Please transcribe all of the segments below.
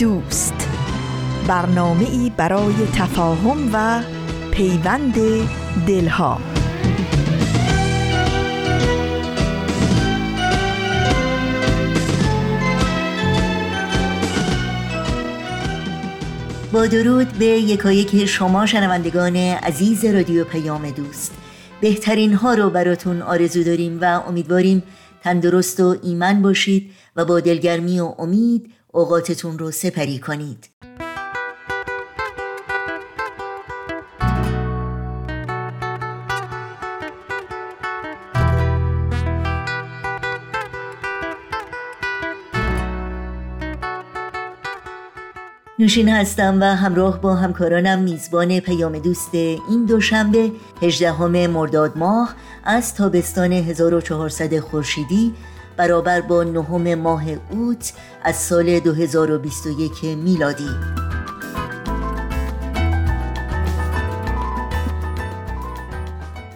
دوست. برنامه ای برای تفاهم و پیوند دلها. با درود به یکایک شما شنوندگان عزیز رادیو پیام دوست. بهترین ها رو براتون آرزو داریم و امیدواریم تندرست و ایمن باشید و با دلگرمی و امید اوقاتتون رو سپری کنید. نوشین هستم و همراه با همکارانم میزبان پیام دوست این دوشنبه 18 مرداد ماه از تابستان 1400 خورشیدی برابر با نهم ماه اوت از سال 2021 میلادی.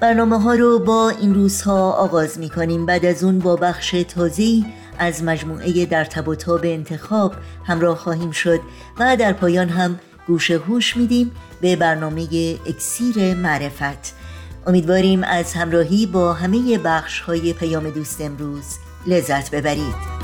برنامه ها رو با این روزها آغاز می کنیم بعد از اون با بخش تازی از مجموعه در تب و تاب انتخاب همراه خواهیم شد و در پایان هم گوش هوش میدیم به برنامه اکسیر معرفت. امیدواریم از همراهی با همه بخش های پیام دوست امروز لذت ببرید.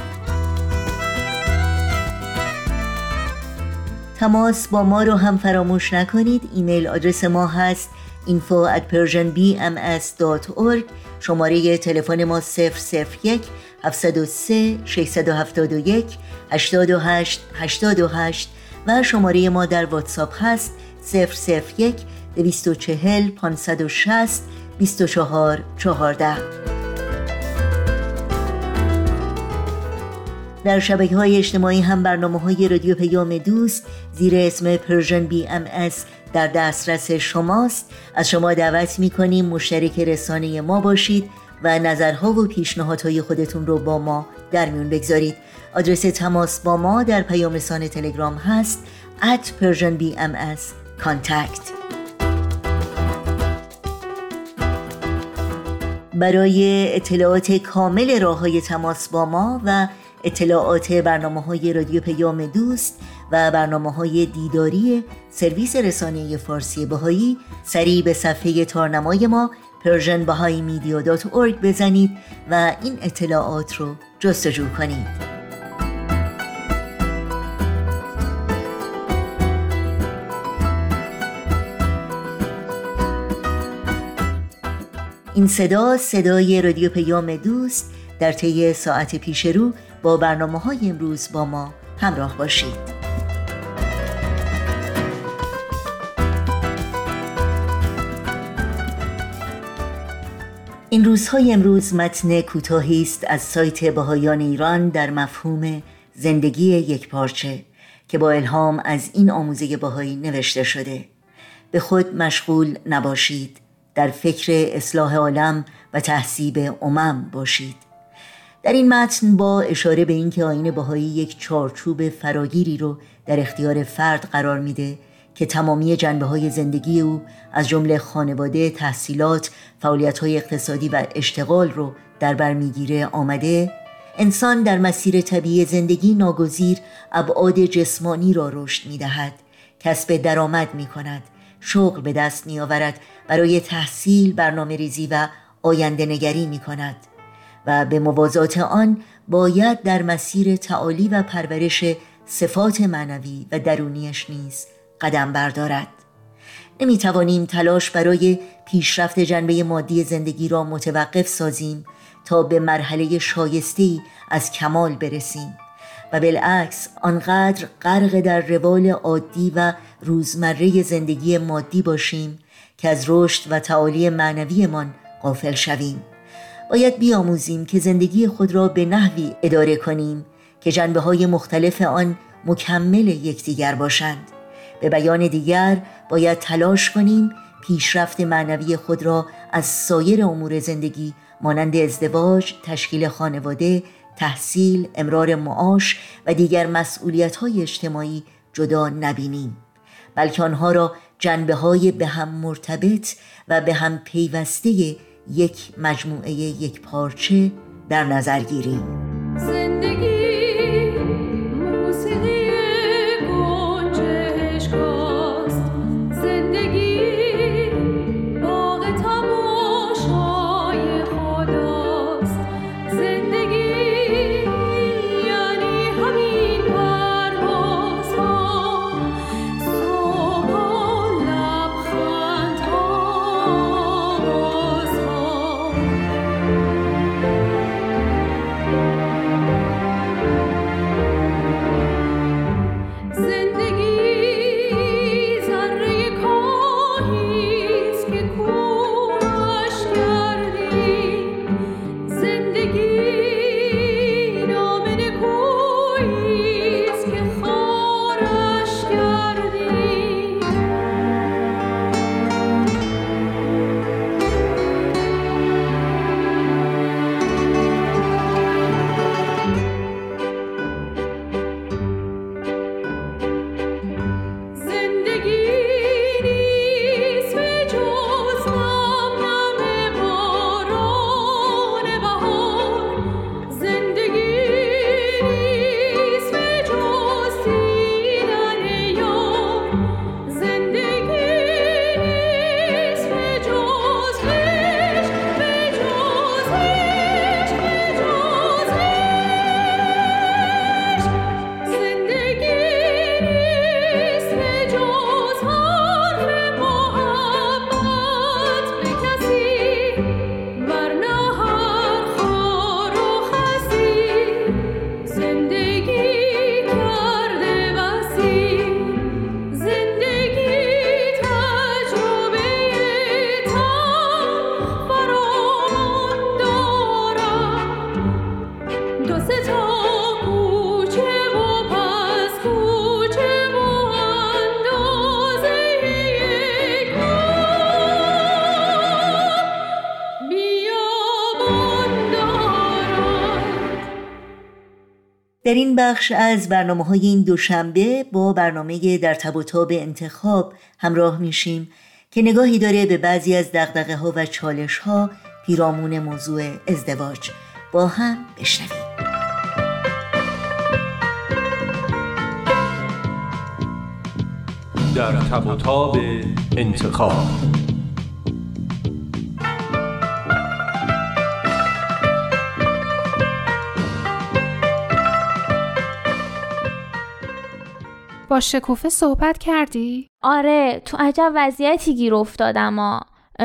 تماس با ما رو هم فراموش نکنید. ایمیل آدرس ما هست info at persianbms.org شماره تلفن ما 001 703 671 828 828 و شماره ما در واتساپ هست 001 240 560 24 14 در شبکه های اجتماعی هم برنامه های رادیو پیام دوست زیر اسم Persian BMS در دسترس شماست. از شما دعوت می کنیم مشترک رسانه ما باشید و نظرها و پیشنهادهای خودتون رو با ما در میون بگذارید. آدرس تماس با ما در پیام رسانه تلگرام هست at persianbms contact. برای اطلاعات کامل راه های تماس با ما و اطلاعات برنامه های رادیو پیام دوست و برنامه های دیداری سرویس رسانه فارسی بهایی. سریع به صفحه تارنمای ما persianbahaimedia.org بزنید و این اطلاعات رو جستجو کنید. این صدا صدای رادیو پیام دوست در طی ساعت پیش رو با برنامه های امروز با ما همراه باشید. این روزهای امروز متن کوتاهی است از سایت بهایان ایران در مفهوم زندگی یک پارچه که با الهام از این آموزه بهایی نوشته شده. به خود مشغول نباشید در فکر اصلاح عالم و تحصیب امم باشید. در این متن با اشاره به اینکه آین بهایی یک چارچوب فراگیری رو در اختیار فرد قرار میده که تمامی جنبه های زندگی او از جمله خانواده، تحصیلات، فعالیت های اقتصادی و اشتغال رو در بر می‌گیره آمده انسان در مسیر طبیعی زندگی ناگزیر ابعاد جسمانی را رشد می دهد کسب درآمد می کند شغل به دست می آورد برای تحصیل برنامه ریزی و آینده نگری می کند و به موازات آن باید در مسیر تعالی و پرورش صفات معنوی و درونیش نیز قدم بردارد. نمی توانیم تلاش برای پیشرفت جنبه مادی زندگی را متوقف سازیم تا به مرحله شایسته از کمال برسیم و بالعکس آنقدر غرق در روال عادی و روزمره زندگی مادی باشیم که از رشد و تعالی معنویمان غافل شویم. باید بیاموزیم که زندگی خود را به نحوی اداره کنیم که جنبه های مختلف آن مکمل یکدیگر باشند. به بیان دیگر باید تلاش کنیم پیشرفت معنوی خود را از سایر امور زندگی مانند ازدواج، تشکیل خانواده، تحصیل، امرار معاش و دیگر مسئولیت های اجتماعی جدا نبینیم. بلکه آنها را جنبه های به هم مرتبط و به هم پیوسته یک مجموعه یک پارچه در نظر گیریم. زندگی در این بخش از برنامه های این دوشنبه با برنامه در تب و تاب انتخاب همراه میشیم که نگاهی داره به بعضی از دقدقه ها و چالش ها پیرامون موضوع ازدواج. با هم بشنویم. در تب و تاب انتخاب. با شکوفه صحبت کردی؟ آره تو عجب وضعیتی گیر افتادم ها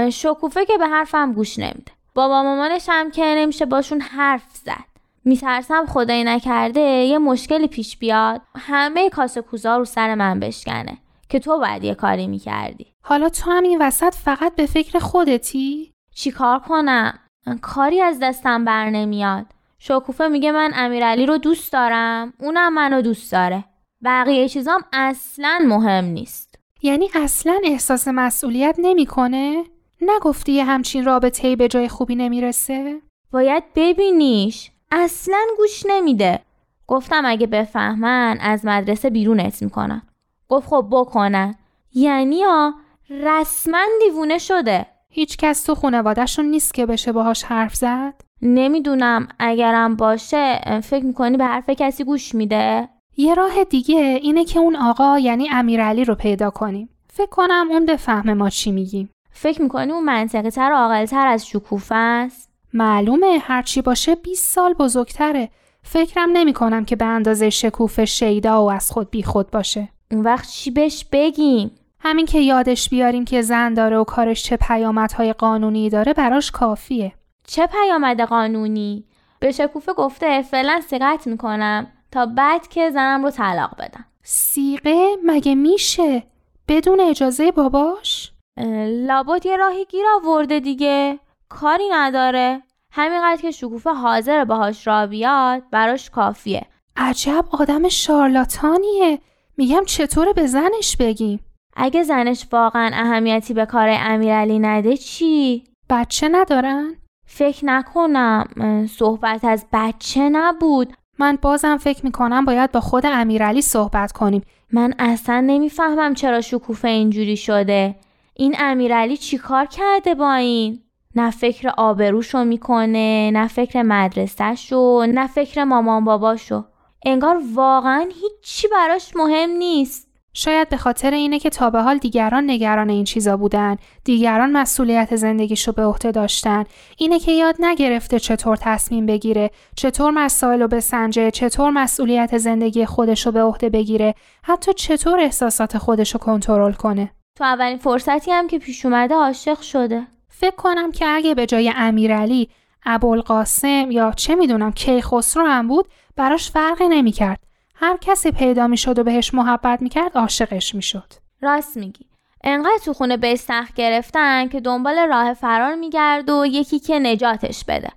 شکوفه که به حرفم گوش نمیده. بابا مامانش هم که نمیشه باشون حرف زد. میترسم خدایی نکرده یه مشکلی پیش بیاد. همه کاسه کوزا رو سر من بشکنه که تو باید یه کاری می‌کردی. حالا تو هم این وسط فقط به فکر خودتی؟ چی کار کنم؟ کاری از دستم بر نمیاد. شکوفه میگه من امیرعلی رو دوست دارم. اونم منو دوست داره. بقیه چیزام اصلا مهم نیست یعنی اصلا احساس مسئولیت نمی‌کنه؟ نگفتی یه همچین رابطه به جای خوبی نمی‌رسه؟ باید ببینیش اصلا گوش نمیده گفتم اگه بفهمن از مدرسه بیرونت می‌کنن گفت خب بکنن یعنی ها رسما دیوونه شده هیچ کس تو خانوادهشون نیست که بشه باهاش حرف زد؟ نمی‌دونم اگرم باشه فکر می‌کنی به حرف کسی گوش میده؟ یه راه دیگه اینه که اون آقا یعنی امیرعلی رو پیدا کنیم. فکر کنم اون بفهمه ما چی میگیم. فکر می‌کنی اون منطقه تر و تر از شکوفه است؟ معلومه هرچی باشه 20 سال بزرگتره. فکرم نمی کنم که به اندازه شکوفه شیدا و از خود بی خود باشه. اون وقت چی بهش بگیم؟ همین که یادش بیاریم که زن داره و کارش چه پیامدهای قانونی داره براش کافیه. چه پیامد قانونی؟ به شکوفه گفته فعلا سقط می‌کنم تا بعد که زنم رو طلاق بدم سیقه مگه میشه؟ بدون اجازه باباش؟ لابد یه راهی گیر آورده دیگه کاری نداره همینقدر که شکوفه حاضر باهاش را بیاد براش کافیه عجب آدم شارلاتانیه میگم چطور به زنش بگیم اگه زنش واقعا اهمیتی به کار امیرعلی نده چی؟ بچه ندارن؟ فکر نکنم صحبت از بچه نبود من بازم فکر می‌کنم باید با خود امیرعلی صحبت کنیم. من اصلا نمی‌فهمم چرا شکوفه اینجوری شده. این امیرعلی چیکار کرده با این؟ نه فکر آبروشو می‌کنه نه فکر مدرسهشو نه فکر مامان باباشو. انگار واقعا هیچی براش مهم نیست. شاید به خاطر اینه که تا به حال دیگران نگران این چیزا بودن دیگران مسئولیت زندگیشو به عهده داشتن. اینه که یاد نگرفته چطور تصمیم بگیره چطور مسائل رو بسنجه چطور مسئولیت زندگی خودشو به عهده بگیره حتی چطور احساسات خودشو کنترل کنه. تو اولین فرصتی هم که پیش اومده عاشق شده. فکر کنم که اگه به جای امیرعلی ابوالقاسم یا چه می‌دونم کیخسرو هم بود براش فرقی نمی‌کرد. هر کسی پیدا می‌شد و بهش محبت می‌کرد عاشقش می‌شد. راست میگی. انقدر تو خونه به سخت گرفتن که دنبال راه فرار میگرد و یکی که نجاتش بده.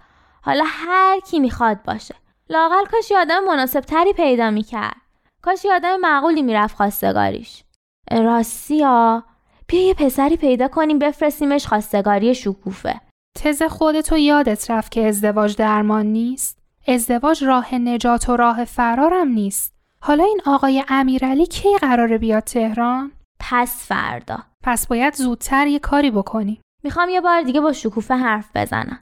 حالا هر کی می‌خواد باشه. لاقل کاش آدم مناسب تری پیدا می‌کرد. کاش آدم معقولی می‌رفت خواستگاریش. راستی ها بیا یه پسری پیدا کنیم بفرستیمش خواستگاری شکوفه. تز خودتو یادت رفت که ازدواج درمان نیست؟ ازدواج راه نجات و راه فرارم نیست. حالا این آقای امیرعلی کی قراره بیاد تهران؟ پس فردا. پس باید زودتر یه کاری بکنیم. می‌خوام یه بار دیگه با شکوفه حرف بزنم.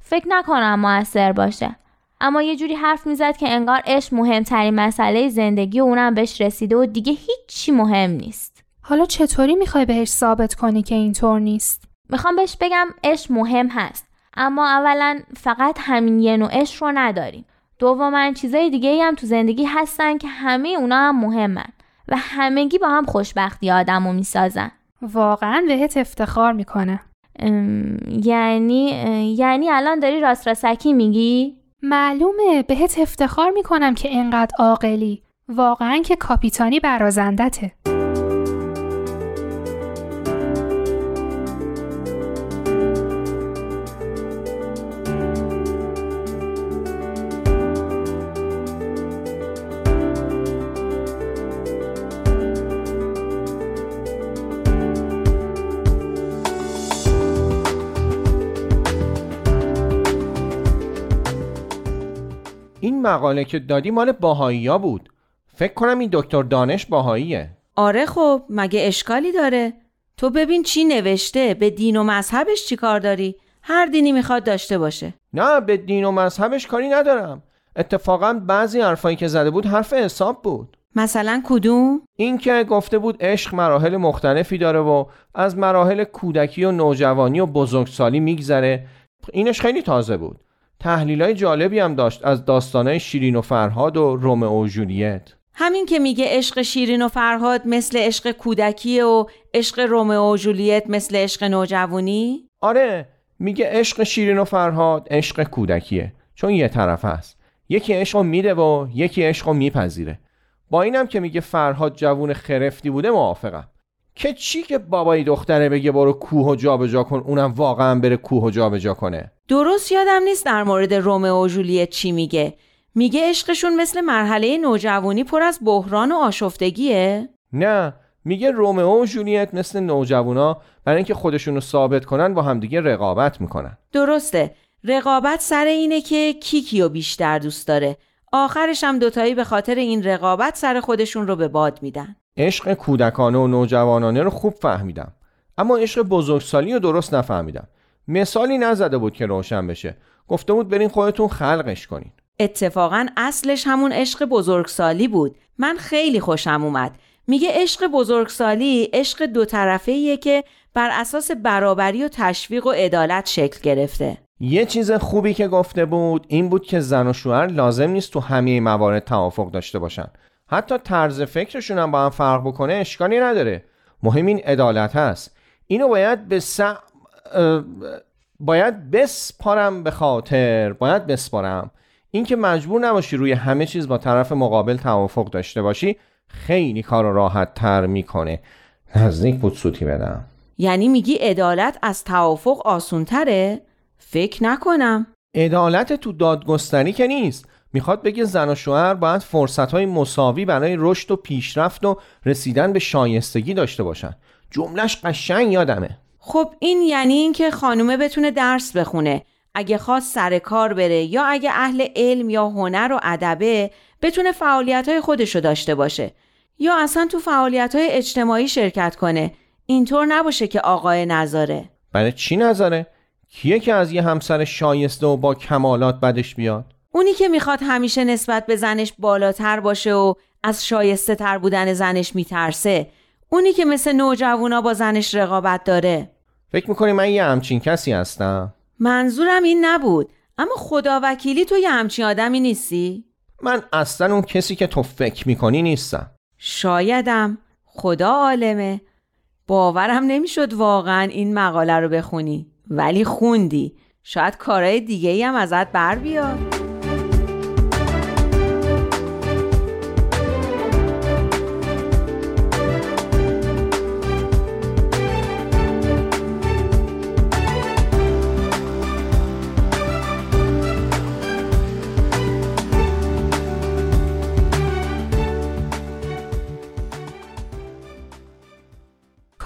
فکر نکنم موثر باشه. اما یه جوری حرف می‌زد که انگار عشق مهمترین مسئله زندگی و اونم بهش رسیده و دیگه هیچی مهم نیست. حالا چطوری می‌خوای بهش ثابت کنی که اینطور نیست؟ می‌خوام بهش بگم عشق مهم هست. اما اولا فقط همین یه نوع عشق رو نداریم. دوما چیزای دیگه هم تو زندگی هستن که همه اونا هم مهمن و همگی با هم خوشبختی آدم رو می‌سازن. واقعا بهت افتخار می‌کنه. یعنی یعنی الان داری راست راستکی میگی؟ معلومه بهت افتخار می‌کنم که انقدر عاقلی. واقعا که کاپیتانی برازندته. مقاله که دادی مال باهایی ها بود. فکر کنم این دکتر دانش باهاییه. آره خب مگه اشکالی داره؟ تو ببین چی نوشته به دین و مذهبش چی کار داری؟ هر دینی می‌خواد داشته باشه. نه به دین و مذهبش کاری ندارم. اتفاقا بعضی حرفایی که زده بود حرف حساب بود. مثلا کدوم؟ این که گفته بود عشق مراحل مختلفی داره و از مراحل کودکی و نوجوانی و بزرگسالی میگذره. اینش خیلی تازه بود. تحلیل های جالبی هم داشت از داستانهای شیرین و فرهاد و رومئو و جولیت. همین که میگه عشق شیرین و فرهاد مثل عشق کودکی و عشق رومئو و جولیت مثل عشق نوجوانی؟ آره میگه عشق شیرین و فرهاد عشق کودکیه چون یه طرف هست. یکی عشق میده و یکی عشق میپذیره. با اینم که میگه فرهاد جوون خرفتی بوده موافقم. که چی که بابای دختره بگه برو کوه و جابجا کن اونم واقعا بره کوه و جابجا کنه. درست یادم نیست در مورد رومئو و جولیت چی میگه. میگه عشقشون مثل مرحله نوجوانی پر از بحران و آشفتگیه؟ نه میگه رومئو و جولیت مثل نوجوانا برای اینکه خودشون رو ثابت کنن با همدیگه رقابت می‌کنن. درسته. رقابت سر اینه که کی کیو بیشتر دوست داره. آخرش هم دوتایی به خاطر این رقابت سر خودشون رو به باد میدن. عشق کودکانه و نوجوانانه رو خوب فهمیدم. اما عشق بزرگسالی رو درست نفهمیدم. مثالی نزده بود که روشن بشه. گفته بود برین خودتون خلقش کنین. اتفاقا اصلش همون عشق بزرگسالی بود. من خیلی خوشم اومد. میگه عشق بزرگسالی عشق دو طرفه که بر اساس برابری و تشویق و عدالت شکل گرفته. یه چیز خوبی که گفته بود این بود که زن و شوهر لازم نیست تو همه موارد توافق داشته باشن. حتی طرز فکرشون هم با هم فرق بکنه اشکالی نداره. مهم این عدالت هست. اینو باید به س... باید بسپارم به خاطر باید بسپارم. اینکه مجبور نباشی روی همه چیز با طرف مقابل توافق داشته باشی خیلی کار راحت تر می‌کنه. نزدیک بود سوتی بدم. یعنی میگی عدالت از توافق آسونتره؟ فکر نکنم. عدالت تو دادگستری که نیست. می‌خواد بگه زن و شوهر باید فرصتهای مساوی برای رشد و پیشرفت و رسیدن به شایستگی داشته باشن. جملش قشنگ یادمه. خب این یعنی اینکه خانومه بتونه درس بخونه. اگه خواست سر کار بره یا اگه اهل علم یا هنر و ادبه بتونه فعالیت های خودشو داشته باشه. یا اصلا تو فعالیت های اجتماعی شرکت کنه. اینطور نباشه که آقای نظاره. برای چی نظاره؟ کیه که از یه همسر شایسته و با کمالات بدش بیاد؟ اونی که می‌خواد همیشه نسبت به زنش بالاتر باشه و از شایسته تر بودن زنش میترسه. اونی که مثل نوجوانا با زنش رقابت داره. فکر می‌کنی من یه همچین کسی هستم؟ منظورم این نبود. اما خدا وکیلی تو یه همچین آدمی نیستی؟ من اصلا اون کسی که تو فکر می‌کنی نیستم. شایدم. خدا عالمه. باورم نمی‌شد واقعا این مقاله رو بخونی. ولی خوندی. شاید کارهای دیگه ای هم ازت بر بیاد.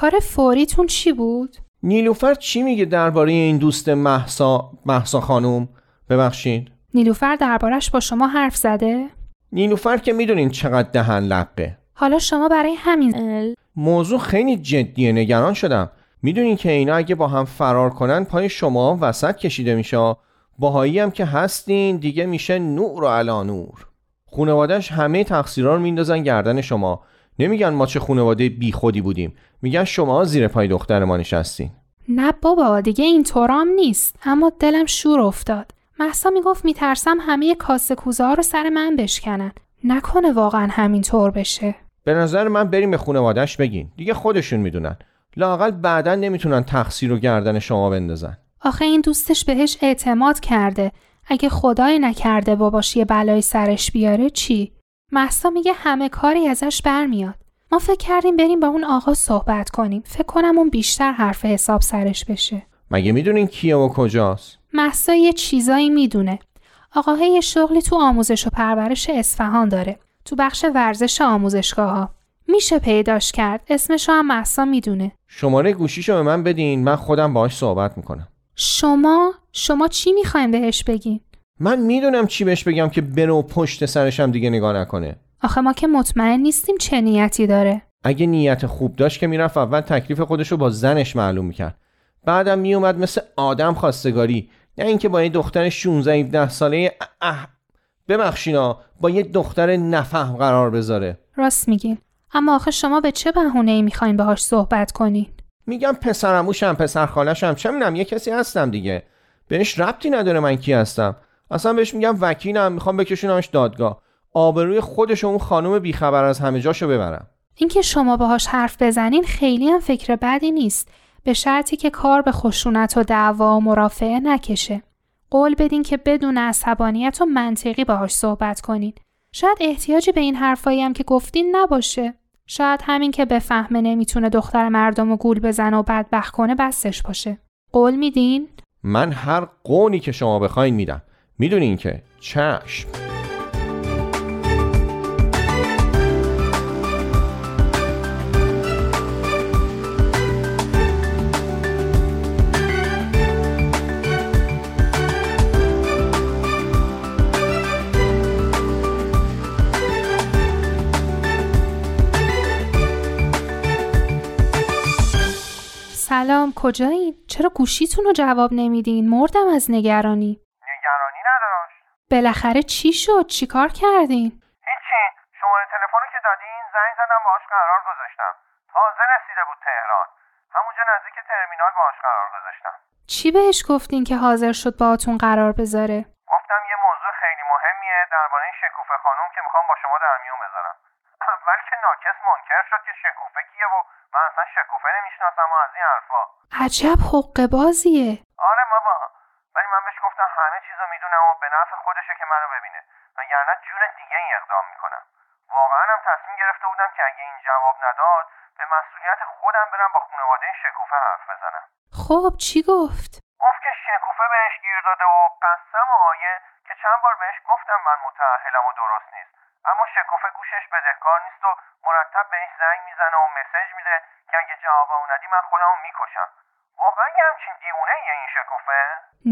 کار فوریتون چی بود؟ نیلوفر چی میگه درباره این دوست محسا محسا خانوم؟ ببخشید. نیلوفر دربارش با شما حرف زده؟ نیلوفر که می‌دونین چقدر دهن لقه حالا شما برای همین موضوع خیلی جدیه نگران شدم. می‌دونین که اینا اگه با هم فرار کنن پای شما وسط کشیده میشه. باهایی هم که هستین دیگه میشه نور و علا نور خونوادش همه تقصیرها رو میندازن گردن شما. نمیگن ما چه خانواده بی خودی بودیم. میگن شما زیر پای دختر ما نشستین. نه بابا دیگه این طورام نیست. اما دلم شور افتاد. محسا می‌گفت میترسم همه کاسه کوزه ها رو سر من بشکنن. نکنه واقعا همین طور بشه. به نظر من بریم به خانوادهش بگین. دیگه خودشون می‌دونن. لاقل بعدا نمی‌تونن تقصیر رو گردن شما بندازن. آخه این دوستش بهش اعتماد کرده. اگه خدای نکرده باباش یه بلای سرش بیاره چی؟ محسا میگه همه کاری ازش برمیاد. ما فکر کردیم بریم با اون آقا صحبت کنیم. فکر کنم اون بیشتر حرف حساب سرش بشه. مگه می‌دونین کیه و کجاست؟ محسا یه چیزایی می‌دونه. آقاه یه شغلی تو آموزش و پرورش اصفهان داره. تو بخش ورزش آموزشگاه ها میشه پیداش کرد. اسمشو هم محسا می‌دونه. شماره گوشیشو به من بدین. من خودم باهاش صحبت می‌کنم. شما؟ شما چی می‌خواین بهش بگین؟ من می‌دونم چی بهش بگم که بره و پشت سرشم دیگه نگاه نکنه. آخه ما که مطمئن نیستیم چه نیتی داره. اگه نیت خوب داشت که می‌رفت اول تکلیف خودشو با زنش معلوم می‌کرد بعدم میومد مثل آدم خواستگاری. نه اینکه با یه دختر 16 17 ساله اه ببخشینا با یه دختر نفهم قرار بذاره. راست میگین. اما آخه شما به چه بهونه ای می‌خواین باهاش صحبت کنین؟ میگم پسرموشم پسر خالشم چه می‌دونم یه کسی هستم دیگه. بهش ربطی نداره من کی هستم. اصلا بهش میگم وکیلم می‌خوام بکشونمش دادگاه. آبروی خودش و اون خانم بیخبر از همه جاشو ببرم. اینکه شما باهاش حرف بزنین خیلی هم فکر بدی نیست. به شرطی که کار به خشونت و دعوا و مرافعه نکشه. قول بدین که بدون عصبانیت و منطقی باهاش صحبت کنین. شاید احتیاجی به این حرفایی هم که گفتین نباشه. شاید همین که بفهمه نمی‌تونه دختر مردم و گول بزنه و بدبخت کنه بستش باشه. قول میدین؟ من هر قونی که شما بخواین میدم. می‌دونین که چشم سلام کجایین؟ چرا گوشیتون رو جواب نمیدین؟ مردم از نگرانی بالاخره چی شد؟ چیکار کردین؟ هیچی. شماره تلفن که دادین زنگ زدم باهاش قرار گذاشتم. تازه رسیده بود تهران. همونجا نزدیک ترمینال باهاش قرار گذاشتم. چی بهش گفتین که حاضر شد باهاتون قرار بذاره؟ گفتم یه موضوع خیلی مهمیه درباره شکوفه خانم که می‌خوام با شما در میون بذارم. اول که ناکس منکر شد که شکوفه کیه و من اصلا شکوفه نمی‌شناسم و از این حرفا. عجب حقه بازیه. آره بابا. ولی من بهش گفتم همه چیزو می‌دونم و به نفع خودشه که منو ببینه. وگرنه جور دیگه ای اقدام می‌کنم. واقعا هم تصمیم گرفته بودم که اگه این جواب نداد به مسئولیت خودم برم با خانواده شکوفه حرف بزنم. خب چی گفت؟ گفت که شکوفه بهش گیر داده و قسم و آیه که چند بار بهش گفتم من متعهلم و درست نیست. اما شکوفه گوشش بدهکار نیست و مرتب بهش زنگ می‌زنه و مسج میده که اگه جواب ندی من خودمو می‌کشم. واقعا یه همچین دیوونه یه این شکوفه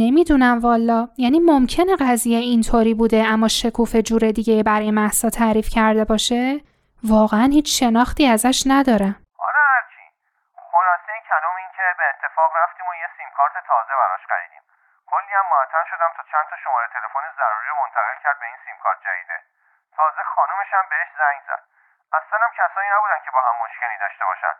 نمی‌دونم والا. یعنی ممکنه قضیه اینطوری بوده اما شکوفه جور دیگه برای محسا تعریف کرده باشه؟ واقعا هیچ شناختی ازش ندارم. حالا هرچی. خلاصه کلام این که به اتفاق رفتیم و یه سیم کارت تازه براش خریدیم. کلی هم معطل شدم تا چند تا شماره تلفن ضروری رو منتقل کرد به این سیم کارت جدیده. تازه خانومش هم بهش زنگ زد. اصلا هم کسایی نبودن که با هم مشکلی داشته باشن.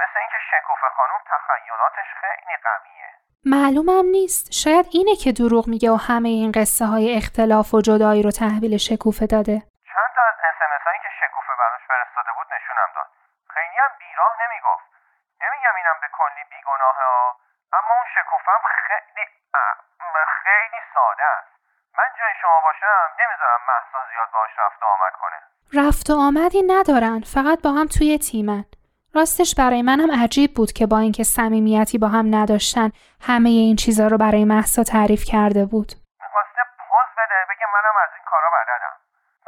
مثل اینکه شکوفه خانوم تخیلاتش خیلی قویه. معلومم نیست. شاید اینه که دروغ میگه و همه این قصه های اختلاف و جدایی رو تحویل شکوفه داده. چند تا از اسمس هایی که شکوفه براش فرستاده بود نشونم داد. خیلی هم بیراه نمی‌گفت. نمیگم اینم به کلی بیگناهه ها اما اون شکوفه هم خیلی خیلی ساده است. من جای شما باشم نمی‌ذارم محسا زیاد باش رفت و آمد کنه. رفت و آمدی ندارن. فقط با هم توی تیمن. راستش برای منم عجیب بود که با اینکه صمیمیتی با هم نداشتن همه این چیزا رو برای محسا تعریف کرده بود. می‌خواسته پوز بده بگه منم از این کارا بلدم.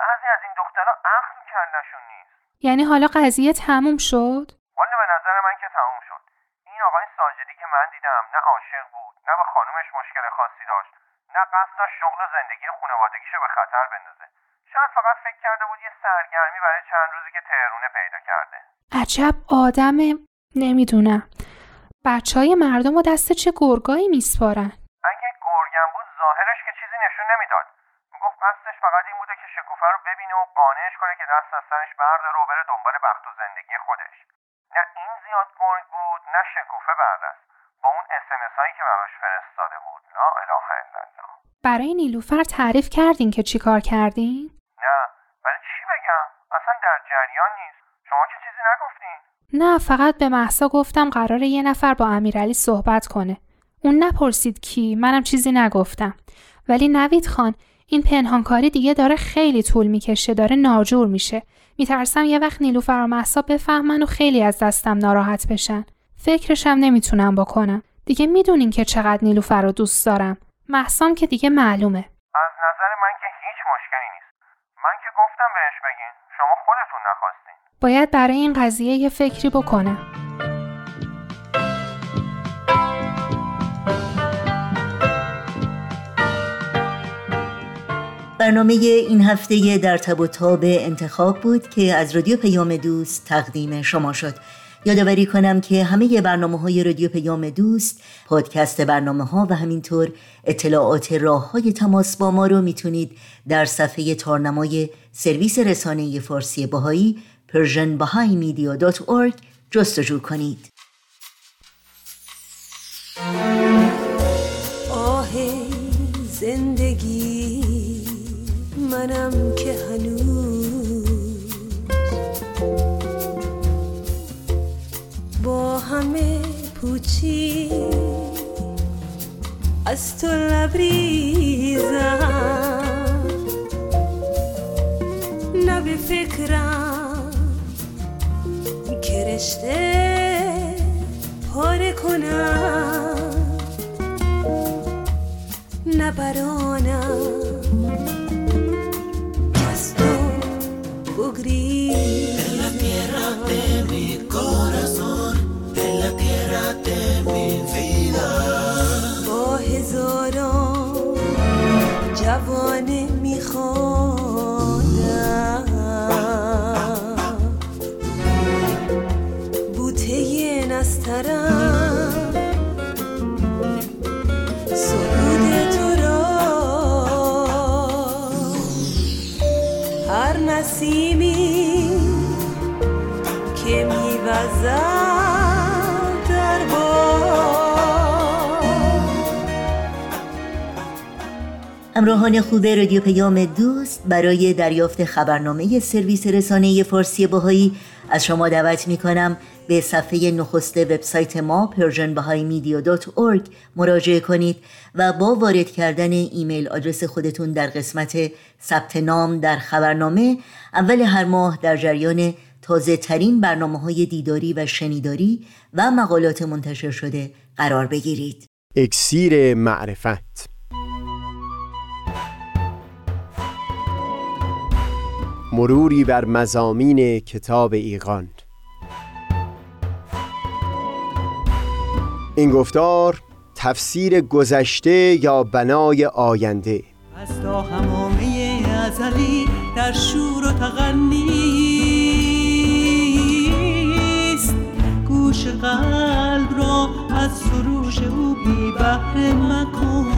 بعضی از این دخترها عقل کلشون نیست. یعنی حالا قضیه تموم شد؟ والا به نظر من که تموم شد. این آقای ساجدی که من دیدم نه عاشق بود نه به خانومش مشکل خاصی داشت نه قصد داشت شغل و زندگی خانوادگیشو به خطر بندازه. شاید فقط فکر کرده بود یه سرگرمی برای چند روزی که تهرونه پیدا کرده. عجب آدم نمی‌دونم. بچه های مردم و دست چه گرگایی میسپارن؟ اگه گرگم بود ظاهرش که چیزی نشون نمی‌داد. می‌گفت قصدش فقط این بوده که شکوفه رو ببینه و قانعش کنه که دست از سرش برداره و بره دنبال بخت و زندگی خودش. نه این زیاد گرگ بود نه شکوفه بردست با اون اسمس هایی که براش فرستاده بود. لا اله الا الله. برای نیلوفر تعریف کردین که چیکار کردین؟ نه. ولی چی بگم؟ اصلا در جریان نیست. شما که چیزی نگفتین. نه فقط به محسا گفتم قراره یه نفر با امیرعلی صحبت کنه. اون نپرسید کی منم چیزی نگفتم. ولی نوید خان این پنهانکاری دیگه داره خیلی طول می‌کشه داره ناجور میشه. میترسم یه وقت نیلوفر و محسا بفهمن و خیلی از دستم ناراحت بشن. فکرشم نمی‌تونم بکنم. دیگه می‌دونین که چقدر نیلوفر رو دوست دارم. محسام که دیگه معلومه. از نظر من که هیچ مشکلی نیست من که گفتم بهش بگین. شما خودتون نخواستین. باید برای این قضیه یه فکری بکنم برنامه این هفته در تب و تاب انتخاب بود که از رادیو پیام دوست تقدیم شما شد. یادآوری کنم که همه برنامه های رادیو پیام دوست پادکست برنامه ها و همینطور اطلاعات راه های تماس با ما رو می‌تونید در صفحه تارنمای سرویس رسانه فارسی باهایی persianbahaimedia.org جستجو کنید. آه زندگی منم پوچی. از تو لبریزم. نه به فکرم پاره کنم. نه برانم همراهان خوب رادیو پیام دوست برای دریافت خبرنامه سرویس رسانه فارسی باهایی از شما دعوت می کنم به صفحه نخست وبسایت ما persianbahaimedia.org مراجعه کنید و با وارد کردن ایمیل آدرس خودتون در قسمت ثبت نام در خبرنامه اول هر ماه در جریان تازه ترین برنامه های دیداری و شنیداری و مقالات منتشر شده قرار بگیرید. اکسیر معرفت مروری بر مزامین کتاب ایقان این گفتار تفسیر گذشته یا بنای آینده. از تا همامه ازلی در شور و تغنیست گوش قلب را از سروش او بی بهره مکن.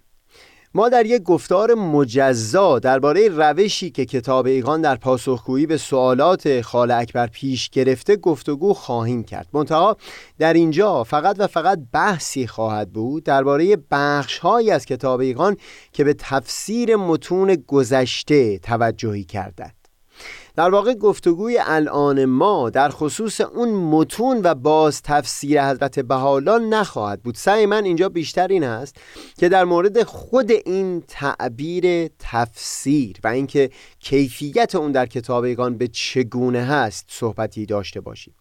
ما در یک گفتار مجزا درباره روشی که کتاب ایقان در پاسخگویی به سوالات خال اکبر پیش گرفته گفتگو خواهیم کرد. منتها در اینجا فقط و فقط بحثی خواهد بود درباره بخشهایی از کتاب ایقان که به تفسیر متون گذشته توجهی کردند. در واقع گفتگوی الان ما در خصوص اون متون و باز تفسیر حضرت بهاءالله نخواهد بود. سعی من اینجا بیشتر این است که در مورد خود این تعبیر تفسیر و اینکه کیفیت اون در کتابگان به چگونه هست صحبتی داشته باشیم.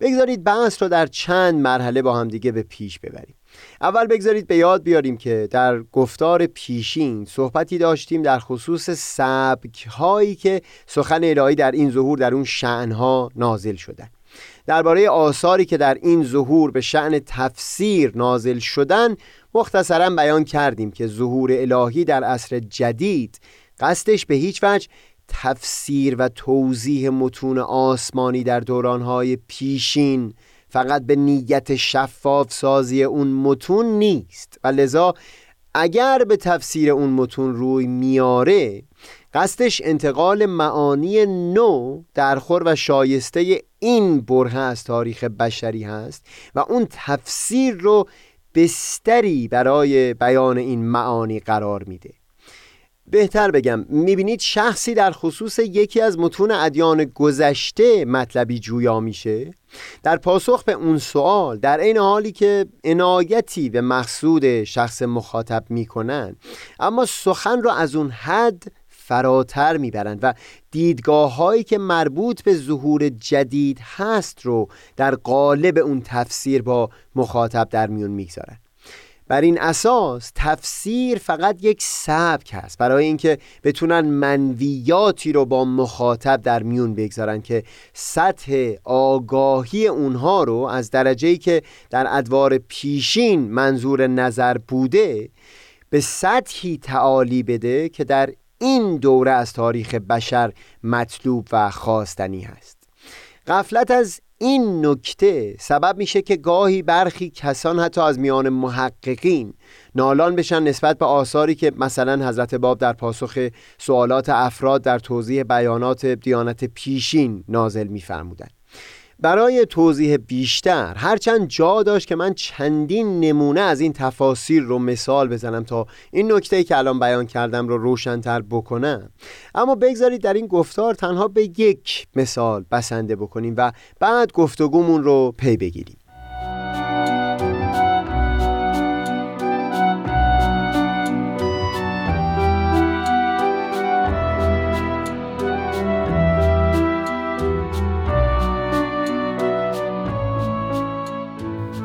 بگذارید بحث رو در چند مرحله با هم دیگه به پیش ببریم. اول بگذارید به یاد بیاریم که در گفتار پیشین صحبتی داشتیم در خصوص سبک هایی که سخن الهی در این ظهور در اون شعنها نازل شدن. درباره آثاری که در این ظهور به شعن تفسیر نازل شدن مختصرا بیان کردیم که ظهور الهی در عصر جدید قصدش به هیچ وجه تفسیر و توضیح متون آسمانی در دورانهای پیشین فقط به نیت شفاف سازی اون متون نیست. و لذا اگر به تفسیر اون متون روی میاره قصدش انتقال معانی نو درخور و شایسته این بره از تاریخ بشری هست و اون تفسیر رو بستری برای بیان این معانی قرار میده. بهتر بگم می‌بینید شخصی در خصوص یکی از متون ادیان گذشته مطلبی جویا میشه؟ در پاسخ به اون سوال در این حالی که عنایتی به مقصود شخص مخاطب می‌کنن اما سخن را از اون حد فراتر می‌برند و دیدگاه هایی که مربوط به ظهور جدید هست رو در قالب اون تفسیر با مخاطب در میون می‌گذارند بر این اساس تفسیر فقط یک سبک هست برای اینکه بتونن منویاتی رو با مخاطب در میون بگذارن که سطح آگاهی اونها رو از درجه‌ای که در ادوار پیشین منظور نظر بوده به سطحی تعالی بده که در این دوره از تاریخ بشر مطلوب و خواستنی هست. غفلت از این نکته سبب میشه که گاهی برخی کسان حتی از میان محققین نالان بشن نسبت به آثاری که مثلا حضرت باب در پاسخ سوالات افراد در توضیح بیانات دیانت پیشین نازل میفرمودند. برای توضیح بیشتر هرچند جا داشت که من چندین نمونه از این تفاسیر رو مثال بزنم تا این نکته که الان بیان کردم رو روشنتر بکنم. اما بگذارید در این گفتار تنها به یک مثال بسنده بکنیم و بعد گفتگومون رو پی بگیریم.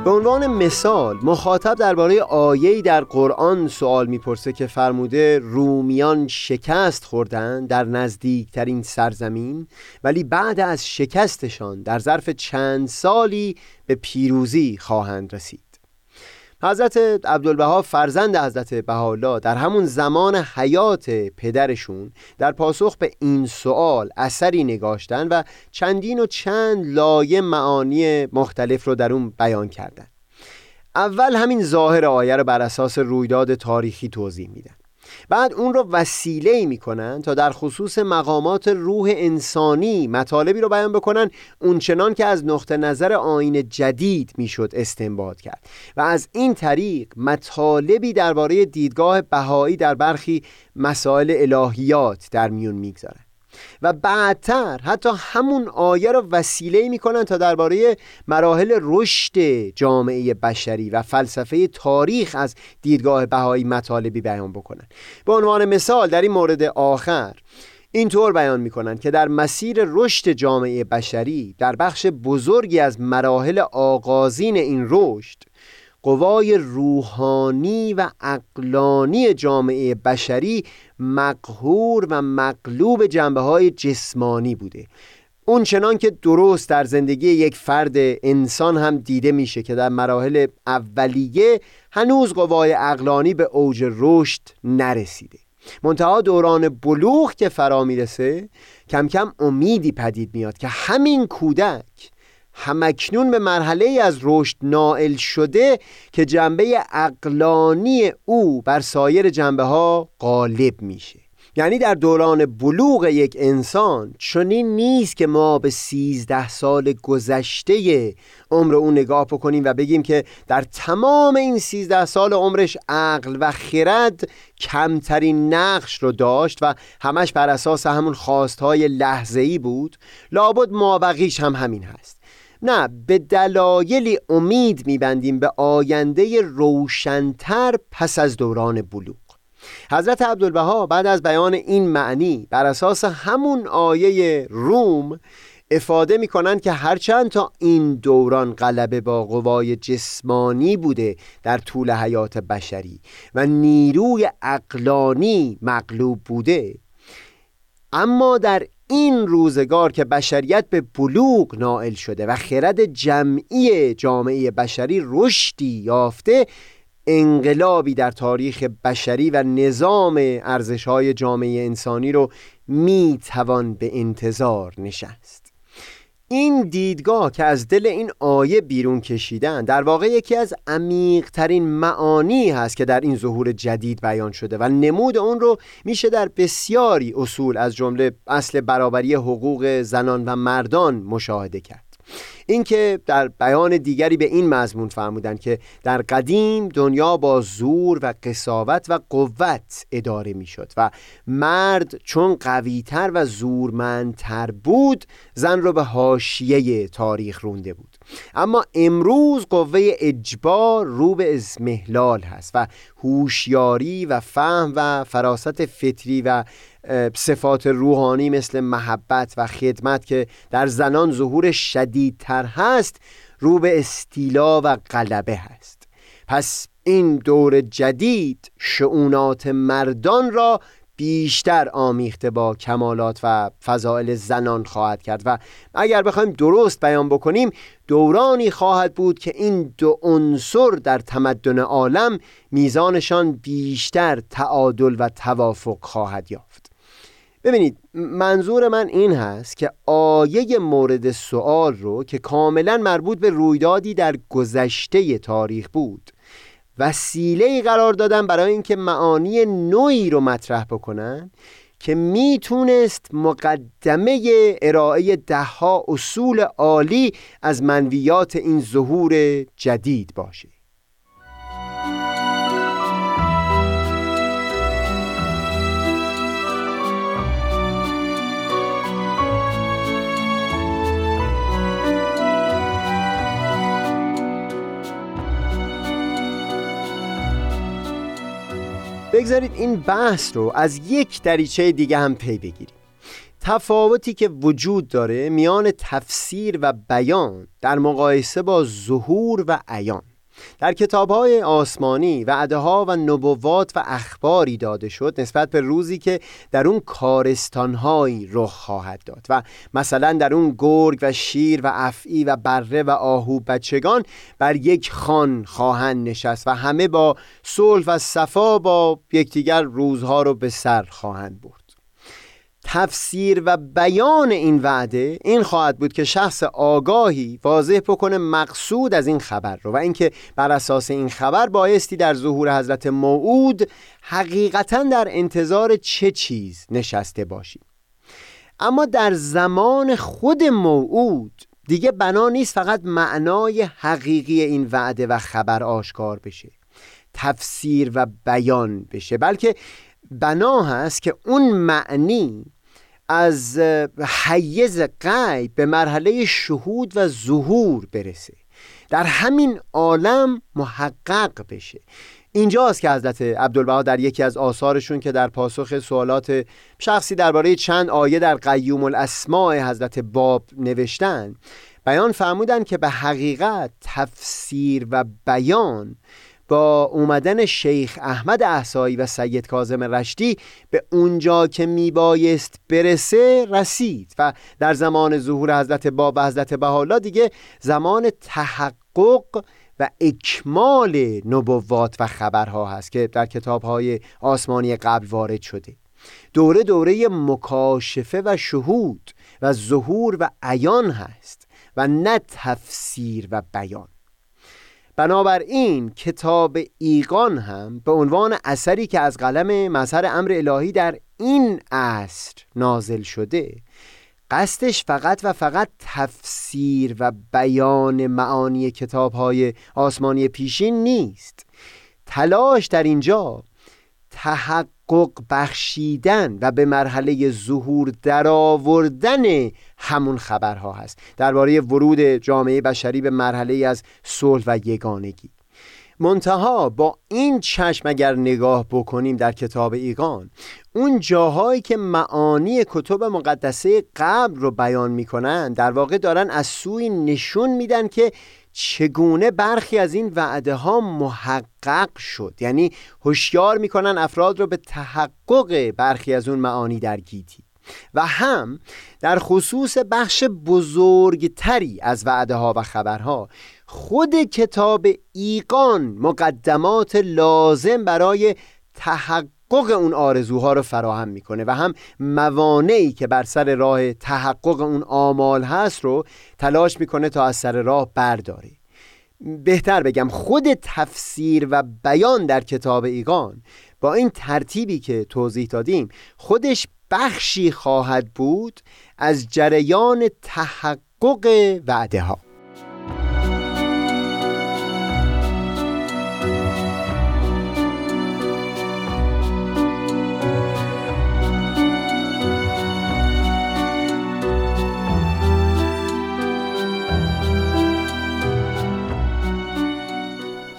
به عنوان مثال مخاطب درباره آیه‌ای در قرآن سوال می‌پرسه که فرموده رومیان شکست خوردن در نزدیکترین سرزمین ولی بعد از شکستشان در ظرف چند سالی به پیروزی خواهند رسید. حضرت عبدالبها فرزند حضرت بهاءالله در همون زمان حیات پدرشون در پاسخ به این سوال اثری نگاشتن و چندین و چند لایه معانی مختلف رو در اون بیان کردن. اول همین ظاهر آیه رو بر اساس رویداد تاریخی توضیح میدن. بعد اون رو وسیله می‌کنن تا در خصوص مقامات روح انسانی مطالبی رو بیان بکنن اونچنان که از نقطه نظر آین جدید می‌شد استنباط کرد. و از این طریق مطالبی درباره دیدگاه بهایی در برخی مسائل الهیات در میون می‌گذارن. و بعدتر حتی همون آیه را وسیله می‌کنن تا درباره مراحل رشد جامعه بشری و فلسفه تاریخ از دیدگاه بهایی مطالبی بیان بکنن. به عنوان مثال در این مورد آخر اینطور بیان می‌کنن که در مسیر رشد جامعه بشری در بخش بزرگی از مراحل آغازین این رشد قوای روحانی و اقلانی جامعه بشری مقهور و مقلوب جنبه های جسمانی بوده. اون چنان که درست در زندگی یک فرد انسان هم دیده میشه که در مراحل اولیه هنوز قوای اقلانی به اوج رشد نرسیده. منتها دوران بلوغ که فرا می‌رسه کم کم امیدی پدید میاد که همین کودک همکنون به مرحله از رشد نائل شده که جنبه اقلانی او بر سایر جنبه ها غالب میشه. یعنی در دوران بلوغ یک انسان چنین نیست که ما به سیزده سال گذشته عمر او نگاه بکنیم و بگیم که در تمام این سیزده سال عمرش عقل و خرد کمترین نقش رو داشت و همش بر اساس همون خواستهای لحظه‌ای بود. لابد مابقیش هم همین هست. نه به دلایلی امید میبندیم به آینده روشنتر پس از دوران بلوغ. حضرت عبدالبها بعد از بیان این معنی بر اساس همون آیه روم افاده می‌کنند که هرچند تا این دوران غلبه با قوای جسمانی بوده در طول حیات بشری و نیروی اقلانی مغلوب بوده اما در این روزگار که بشریت به بلوغ نائل شده و خرد جمعی جامعه بشری رشدی یافته انقلابی در تاریخ بشری و نظام ارزشهای جامعه انسانی رو می توان به انتظار نشست. این دیدگاه که از دل این آیه بیرون کشیدن در واقع یکی از عمیقترین معانی هست که در این ظهور جدید بیان شده و نمود اون رو میشه در بسیاری اصول از جمله اصل برابری حقوق زنان و مردان مشاهده کرد. اینکه در بیان دیگری به این مضمون فرمودند که در قدیم دنیا با زور و قصاوت و قوت اداره می‌شد و مرد چون قویتر و زورمندتر بود زن رو به حاشیه تاریخ رونده بود. اما امروز قوه اجبار رو به ازمهلال هست و هوشیاری و فهم و فراست فطری و صفات روحانی مثل محبت و خدمت که در زنان ظهور شدیدتر هست رو به استیلا و غلبه هست. پس این دور جدید شعونات مردان را بیشتر آمیخته با کمالات و فضائل زنان خواهد کرد و اگر بخوایم درست بیان بکنیم دورانی خواهد بود که این دو عنصر در تمدن عالم میزانشان بیشتر تعادل و توافق خواهد یافت. ببینید منظور من این هست که آیه مورد سوال رو که کاملا مربوط به رویدادی در گذشته تاریخ بود وسیله قرار دادن برای اینکه معانی نوعی رو مطرح بکنن که می‌تونست مقدمه ارائه دهها اصول عالی از منویات این ظهور جدید باشه. بگذارید این بحث رو از یک دریچه دیگه هم پی بگیریم. تفاوتی که وجود داره میان تفسیر و بیان در مقایسه با ظهور و عیان. در کتاب های آسمانی و ها و نبوات و اخباری داده شد نسبت به روزی که در اون کارستانهایی رخ خواهد داد و مثلا در اون گرگ و شیر و افعی و بره و آهو بچگان بر یک خان خواهند نشست و همه با صلح و صفا با یکدیگر روزها رو به سر خواهند برد. تفسیر و بیان این وعده این خواهد بود که شخص آگاهی واضح بکنه مقصود از این خبر رو و اینکه بر اساس این خبر بایستی در ظهور حضرت موعود حقیقتا در انتظار چه چیز نشسته باشیم. اما در زمان خود موعود دیگه بنا نیست فقط معنای حقیقی این وعده و خبر آشکار بشه تفسیر و بیان بشه بلکه بنا هست که اون معنی از حیز غیب به مرحله شهود و ظهور برسه. در همین عالم محقق بشه. اینجاست که حضرت عبدالبها در یکی از آثارشون که در پاسخ سوالات شخصی درباره چند آیه در قیوم الاسماع حضرت باب نوشتن بیان فرمودن که به حقیقت تفسیر و بیان با اومدن شیخ احمد احسایی و سید کازم رشتی به اونجا که میبایست برسه رسید و در زمان ظهور حضرت باب و حضرت بحالا دیگه زمان تحقق و اکمال نبوات و خبرها هست که در کتابهای آسمانی قبل وارد شده. دوره دوره مکاشفه و شهود و ظهور و عیان هست و نه تفسیر و بیان. بنابراین کتاب ایقان هم به عنوان اثری که از قلم مظهر امر الهی در این عصر نازل شده قصدش فقط و فقط تفسیر و بیان معانی کتاب های آسمانی پیشین نیست. تلاش در اینجا تحقق بخشیدن و به مرحله ظهور درآوردن همون خبرها هست. درباره ورود جامعه بشری به مرحله از صلح و یگانگی. منتها با این چشم اگر نگاه بکنیم در کتاب ایقان اون جاهایی که معانی کتب مقدسه قبل رو بیان می‌کنن در واقع دارن از سوی نشون میدن که چگونه برخی از این وعده ها محقق شد؟ یعنی هوشیار می‌کنن افراد رو به تحقق برخی از اون معانی در گیتی. و هم در خصوص بخش بزرگتری از وعده ها و خبرها خود کتاب ایقان مقدمات لازم برای تحقق اون آرزوها رو فراهم می‌کنه و هم موانعی که بر سر راه تحقق اون آمال هست رو تلاش می‌کنه تا از سر راه برداره. بهتر بگم خود تفسیر و بیان در کتاب ایقان با این ترتیبی که توضیح دادیم خودش بخشی خواهد بود از جریان تحقق وعده ها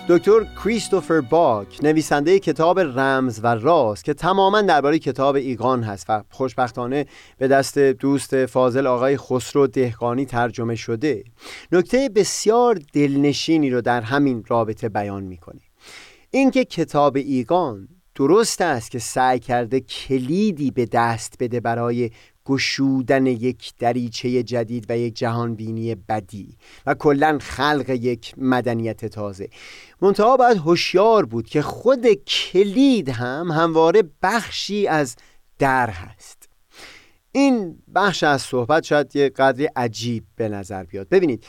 دکتر کریستوفر باک نویسنده کتاب رمز و راز که تماما درباره کتاب ایگان هست و خوشبختانه به دست دوست فاضل آقای خسرو دهقانی ترجمه شده. نکته بسیار دلنشینی رو در همین رابطه بیان می‌کنه اینکه کتاب ایگان درست است که سعی کرده کلیدی به دست بده برای گشودن یک دریچه جدید و یک جهانبینی بدی و کلا خلق یک مدنیت تازه. منتها باید هوشیار بود که خود کلید هم همواره بخشی از در هست. این بخش از صحبت شاید یه قدری عجیب به نظر بیاد. ببینید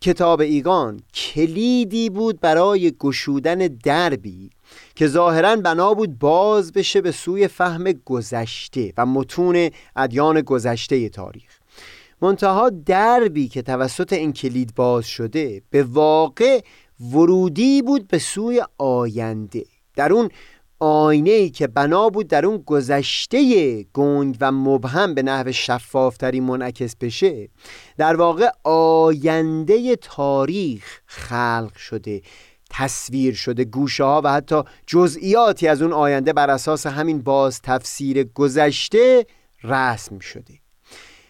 کتاب ایگان کلیدی بود برای گشودن دربی که ظاهرا بنا بود باز بشه به سوی فهم گذشته و متون ادیان گذشته تاریخ. منتها دربی که توسط این کلید باز شده به واقع ورودی بود به سوی آینده. در اون آینه ای که بنا بود در اون گذشته گنگ و مبهم به نحو شفافتری منعکس بشه در واقع آینده تاریخ خلق شده تصویر شده گوشه ها و حتی جزئیاتی از اون آینده بر اساس همین باز تفسیر گذشته رسم شده.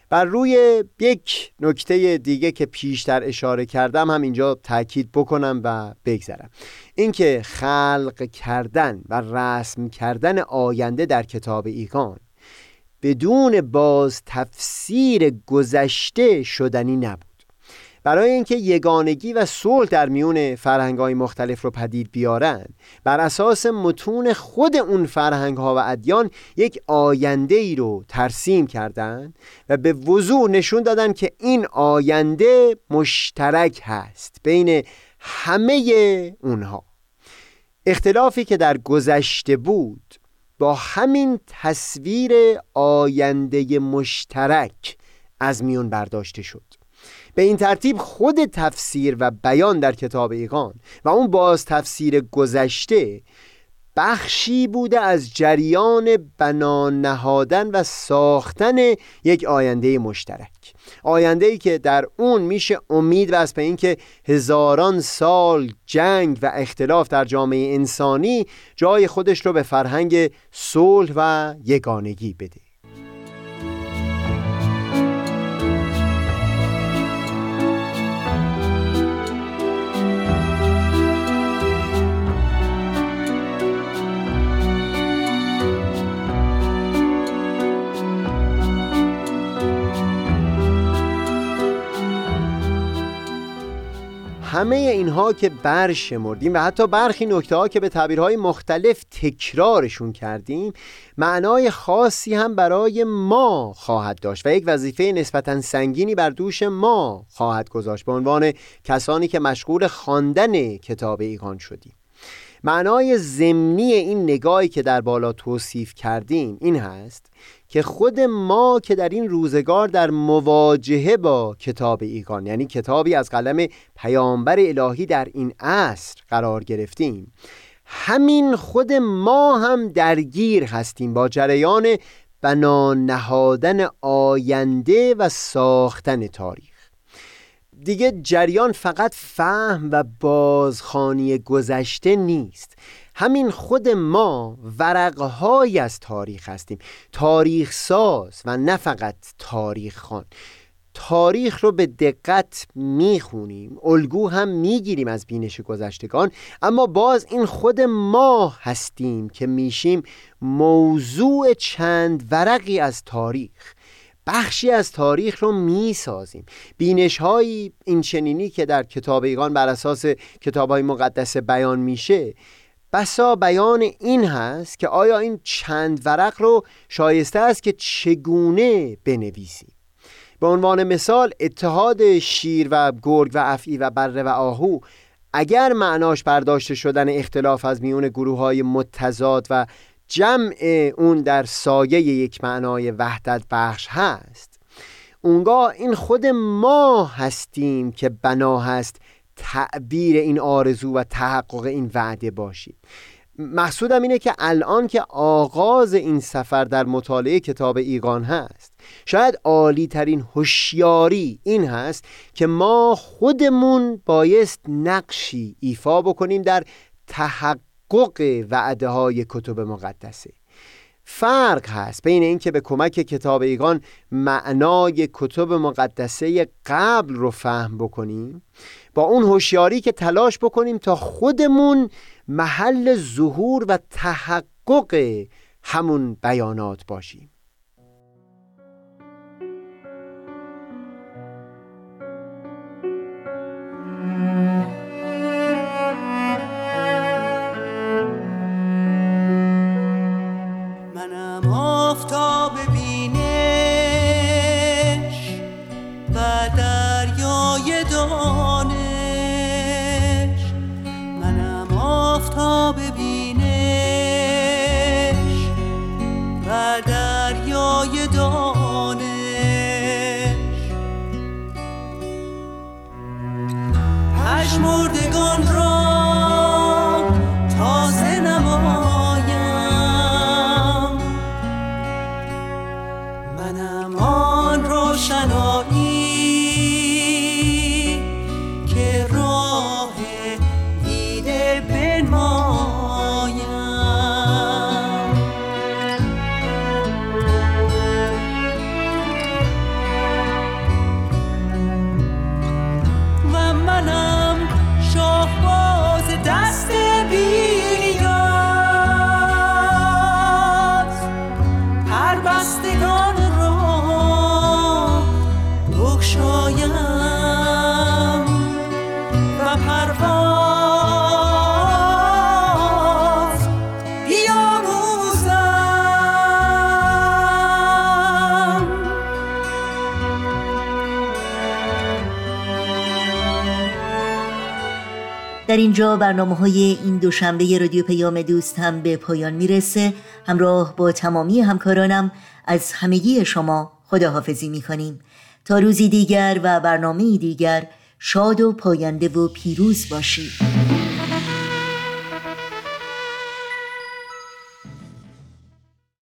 بر روی یک نکته دیگه که پیشتر اشاره کردم هم اینجا تاکید بکنم و بگذرم. اینکه خلق کردن و رسم کردن آینده در کتاب ایگان بدون باز تفسیر گذشته شدنی نبود. برای اینکه یگانگی و صلح در میون فرهنگ‌های مختلف رو پدید بیارن بر اساس متون خود اون فرهنگ‌ها و ادیان یک آینده ای رو ترسیم کردند و به وضوع نشون دادن که این آینده مشترک هست بین همه اونها. اختلافی که در گذشته بود با همین تصویر آینده مشترک از میون برداشته شد. به این ترتیب خود تفسیر و بیان در کتاب ایقان و اون باز تفسیر گذشته بخشی بوده از جریان بنا نهادن و ساختن یک آینده مشترک. آینده ای که در اون میشه امید و به اینکه هزاران سال جنگ و اختلاف در جامعه انسانی جای خودش رو به فرهنگ صلح و یگانگی بده. همه اینها که برشمردیم و حتی برخی نکته ها که به تعبیرهای مختلف تکرارشون کردیم معنای خاصی هم برای ما خواهد داشت و یک وظیفه نسبتا سنگینی بر دوش ما خواهد گذاشت به عنوان کسانی که مشغول خواندن کتاب ایقان شدیم. معنای ضمنی این نگاهی که در بالا توصیف کردیم این هست که خود ما که در این روزگار در مواجهه با کتاب ایگان یعنی کتابی از قلم پیامبر الهی در این عصر قرار گرفتیم همین خود ما هم درگیر هستیم با جریان بنا نهادن آینده و ساختن تاریخ. دیگه جریان فقط فهم و بازخانی گذشته نیست. همین خود ما ورقهایی از تاریخ هستیم. تاریخ ساز و نه فقط تاریخ خان تاریخ رو به دقت می‌خونیم الگو هم می‌گیریم از بینش گذشتگان اما باز این خود ما هستیم که میشیم موضوع چند ورقی از تاریخ. بخشی از تاریخ رو می‌سازیم. بینش های این چنینی که در کتاب ایگان بر اساس کتاب های مقدس بیان میشه بسا بیان این هست که آیا این چند ورق رو شایسته است که چگونه بنویسیم به عنوان مثال اتحاد شیر و گرگ و افعی و بره و آهو اگر معناش برداشته شدن اختلاف از میون گروه های متضاد و جمع اون در سایه یک معنای وحدت بخش هست اونگاه این خود ما هستیم که بنا هست تعبیر این آرزو و تحقق این وعده باشیم مقصودم اینه که الان که آغاز این سفر در مطالعه کتاب ایقان هست شاید عالی ترین هوشیاری این هست که ما خودمون بایست نقشی ایفا بکنیم در تحقق وعده های کتب مقدسه. فرق هست بین اینکه به کمک کتاب ایگان معنای کتب مقدسه قبل رو فهم بکنیم با اون هوشیاری که تلاش بکنیم تا خودمون محل ظهور و تحقق همون بیانات باشیم. Música پژمردگان را در اینجا برنامه های این دوشنبه رادیو پیام دوست هم به پایان می‌رسه. همراه با تمامی همکارانم از همگی شما خداحافظی می‌کنیم. تا روزی دیگر و برنامه دیگر شاد و پاینده و پیروز باشید.